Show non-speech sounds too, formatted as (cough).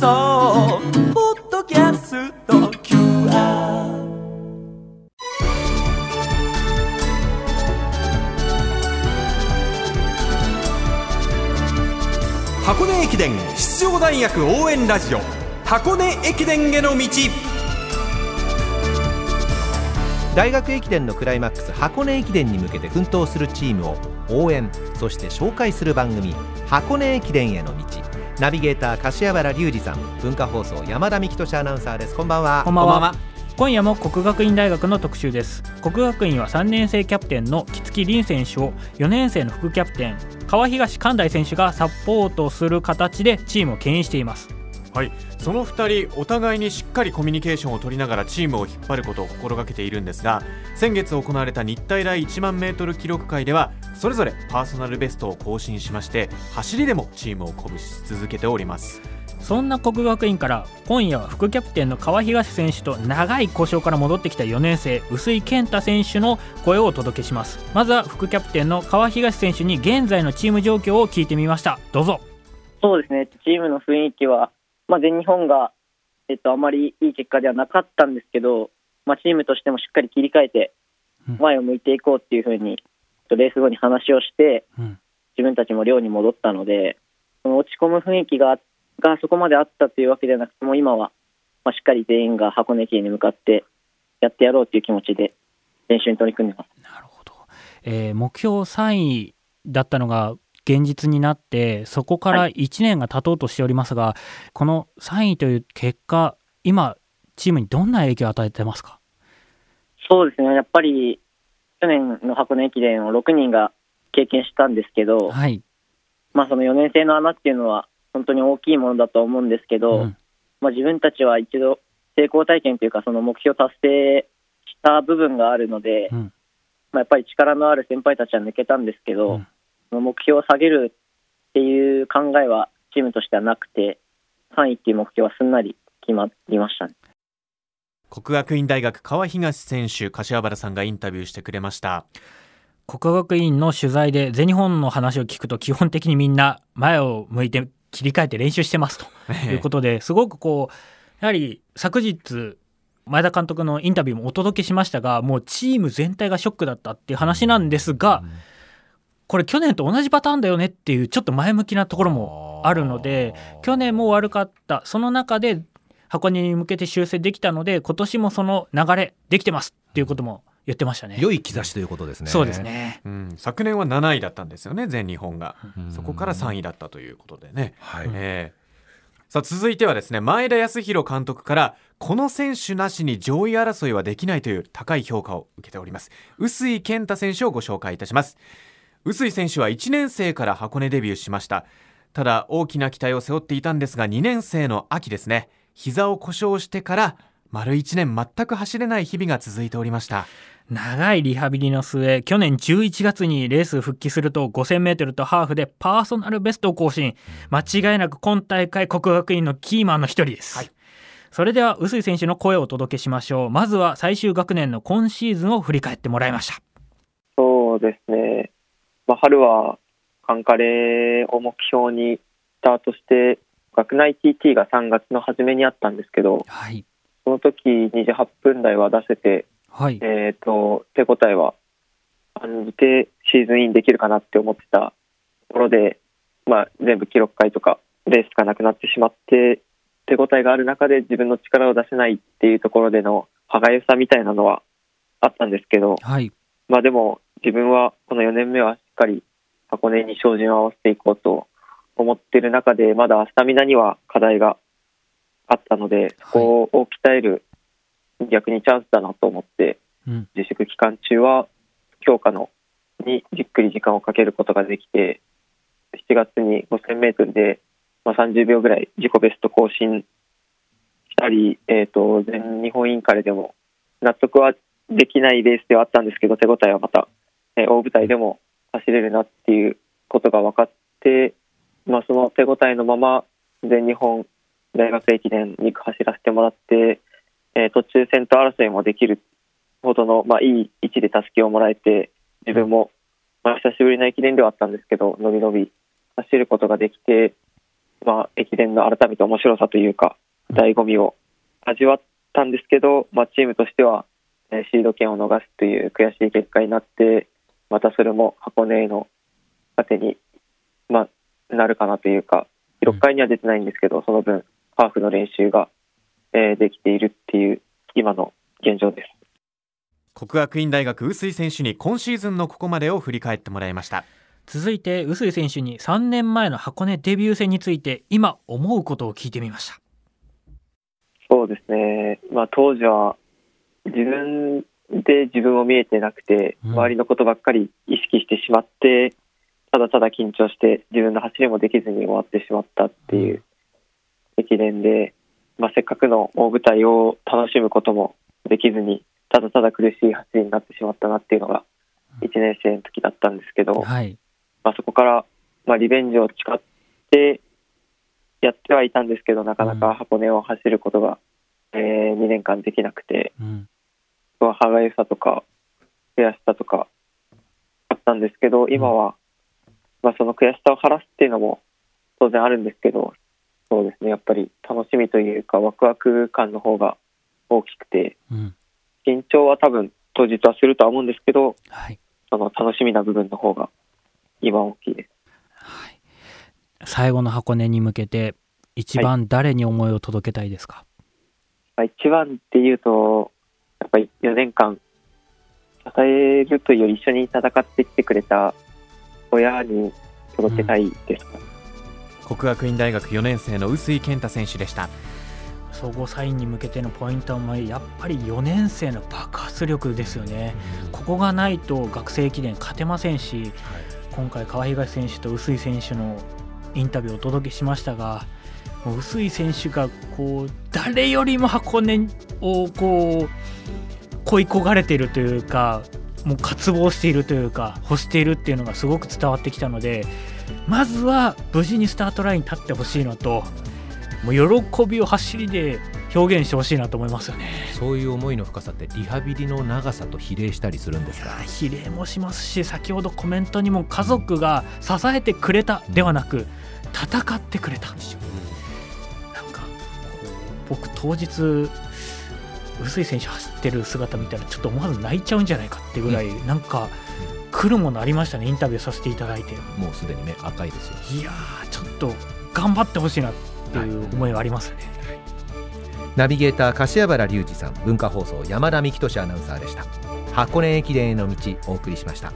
送ポッドキャスト。QR 箱根駅伝出場大学応援ラジオ。箱根駅伝への道。大学駅伝のクライマックス箱根駅伝に向けて奮闘するチームを応援そして紹介する番組「箱根駅伝への道」ナビゲーター柏原隆二さん文化放送山田美希俊アナウンサーです。こんばんは。こんばんは。今夜も国学院大学の特集です。国学院は3年生キャプテンの木月凛選手を4年生の副キャプテン川東寛大選手がサポートする形でチームを牽引していますはい、その2人お互いにしっかりコミュニケーションを取りながらチームを引っ張ることを心がけているんですが先月行われた日体大1万メートル記録会ではそれぞれパーソナルベストを更新しまして走りでもチームを鼓舞し続けております。そんな国学院から今夜は副キャプテンの川東選手と長い故障から戻ってきた4年生臼井健太選手の声をお届けします。まずは副キャプテンの川東選手に現在のチーム状況を聞いてみました。どうぞ。そうですね、チームの雰囲気は、まあ、全日本が、えっと、あまりいい結果ではなかったんですけど、まあ、チームとしてもしっかり切り替えてうん、前を向いていこうっていうふうに、えっとレース後に話をして、うん。自分たちも寮に戻ったので、その落ち込む雰囲気ががそこまであったというわけではなくて、もう今は、まあ、しっかり全員が箱根駅伝に向かってやってやろうという気持ちで練習に取り組んでます。なるほど、えー目標3位だったのが現実になってそこから1年が経とうとしておりますが、この3位という結果今チームにどんな影響を与えてますか？そうですね、やっぱり去年の箱根駅伝を6人が経験したんですけど、はい、まあ、その4年生の穴っていうのは本当に大きいものだと思うんですけど、うん。まあ、自分たちは一度成功体験というかその目標達成した部分があるので、うん。まあ、やっぱり力のある先輩たちは抜けたんですけど、うん目標を下げるっていう考えはチームとしてはなくて3位っていう目標はすんなり決まりましたね。国学院大学川東選手柏原さんがインタビューしてくれました国学院の取材で全日本の話を聞くと基本的にみんな前を向いて切り替えて練習してますと (laughs) いうことですごくこうやはり昨日前田監督のインタビューもお届けしましたがもうチーム全体がショックだったっていう話なんですが、これ去年と同じパターンだよねっていうちょっと前向きなところもあるので去年も悪かった。その中で箱根に向けて修正できたので今年もその流れできてますっていうことも言ってましたね。良い兆しということですね。そうですね。うん、昨年は7位だったんですよね全日本が。うん。そこから3位だったということでね、はい。えーさあ続いてはですね前田康弘監督からこの選手なしに上位争いはできないという高い評価を受けております。臼井健太選手をご紹介いたします臼井選手は1年生から箱根デビューしました。ただ大きな期待を背負っていたんですが2年生の秋ですね。膝を故障してから丸1年全く走れない日々が続いておりました。長いリハビリの末去年11月にレース復帰すると 5000m とハーフでパーソナルベストを更新。間違いなく今大会国学院のキーマンの一人です、それでは臼井選手の声をお届けしましょう。まずは最終学年の今シーズンを振り返ってもらいました。そうですね、まあ、春はカンカレーを目標にスタートして、学内 TT が3月の初めにあったんですけど、はい。その時28分台は出せて、はい。えー、と手応えは感じて、シーズンインできるかなって思ってたところで、まあ、全部記録会とかレースがなくなってしまって、手応えがある中で自分の力を出せないっていうところでの歯がゆさみたいなのはあったんですけど、はい。まあでも自分はこの4年目はかり箱根に照準を合わせていこうと思っている中でまだスタミナには課題があったのでそこを鍛える逆にチャンスだなと思ってうん。自粛期間中は強化のにじっくり時間をかけることができて7月に 5000m で、まあ、30秒ぐらい自己ベスト更新したり、えー、と全日本インカレでも納得はできないレースではあったんですけど手応えはまた、えー大舞台でも走れるなっていうことが分かって、まあ、その手応えのまま全日本大学駅伝2区走らせてもらって、えー途中先頭争いもできるほどの、まあ、いい位置でたすきをもらえて自分も、まあ、久しぶりの駅伝ではあったんですけどのびのび走ることができてまあ、駅伝の改めて面白さというか、醍醐味を味わったんですけど、まあ、チームとしては、えーシード権を逃すという悔しい結果になって、またそれも箱根への糧に、まあ、なるかなというか、6回には出てないんですけど、その分、ハーフの練習が、えーできているっていう、今の現状です。国学院大学臼井選手に今シーズンのここまでを振り返ってもらいました。続いて臼井選手に3年前の箱根デビュー戦について今思うことを聞いてみました。そうですね、まあ、当時は自分で自分を見えてなくて、うん。周りのことばっかり意識してしまって、ただただ緊張して、自分の走りもできずに終わってしまったっていう駅伝で、まあ、せっかくの大舞台を楽しむこともできずに、ただただ苦しい走りになってしまったなっていうのが、1年生の時だったんですけど、はい。まあ、そこから、まあ、リベンジを誓ってやってはいたんですけど、なかなか箱根を走ることが、え2年間できなくて、うんその歯がゆさとか、悔しさとかあったんですけど、今は、まあ、その悔しさを晴らすっていうのも当然あるんですけど、そうですね、やっぱり楽しみというか、ワクワク感の方が大きくて、うん。緊張は多分当日はするとは思うんですけど、はい。その楽しみな部分の方が今大きいです。はい。最後の箱根に向けて一番誰に思いを届けたいですか、まあ、一番っていうと、やっぱり4年間、支えるというより一緒に戦ってきてくれた親に届けたいですかね、国学院大学4年生の臼井健太選手でした。総合サインに向けてのポイントはやっぱり4年生の爆発力ですよね、ここがないと学生駅伝勝てませんし、今回川東選手と臼井選手のインタビューをお届けしましたがもう臼井選手がこう誰よりも箱根をこう恋焦がれているというかもう渇望しているというか欲しているっていうのがすごく伝わってきたのでまずは無事にスタートラインに立ってほしいのともう喜びを走りで表現してほしいなと思いますよね。そういう思いの深さってリハビリの長さと比例したりするんですか？比例もしますし先ほどコメントにも家族が支えてくれたではなく戦ってくれた僕当日臼井選手走ってる姿見たらちょっと思わず泣いちゃうんじゃないかってぐらい、なんか来るものありましたねインタビューさせていただいて。もうすでに目赤いですよ。いやーちょっと頑張ってほしいなっていう思いはありますね、ナビゲーター柏原隆二さん。文化放送山田幹俊アナウンサーでした。箱根駅伝への道お送りしました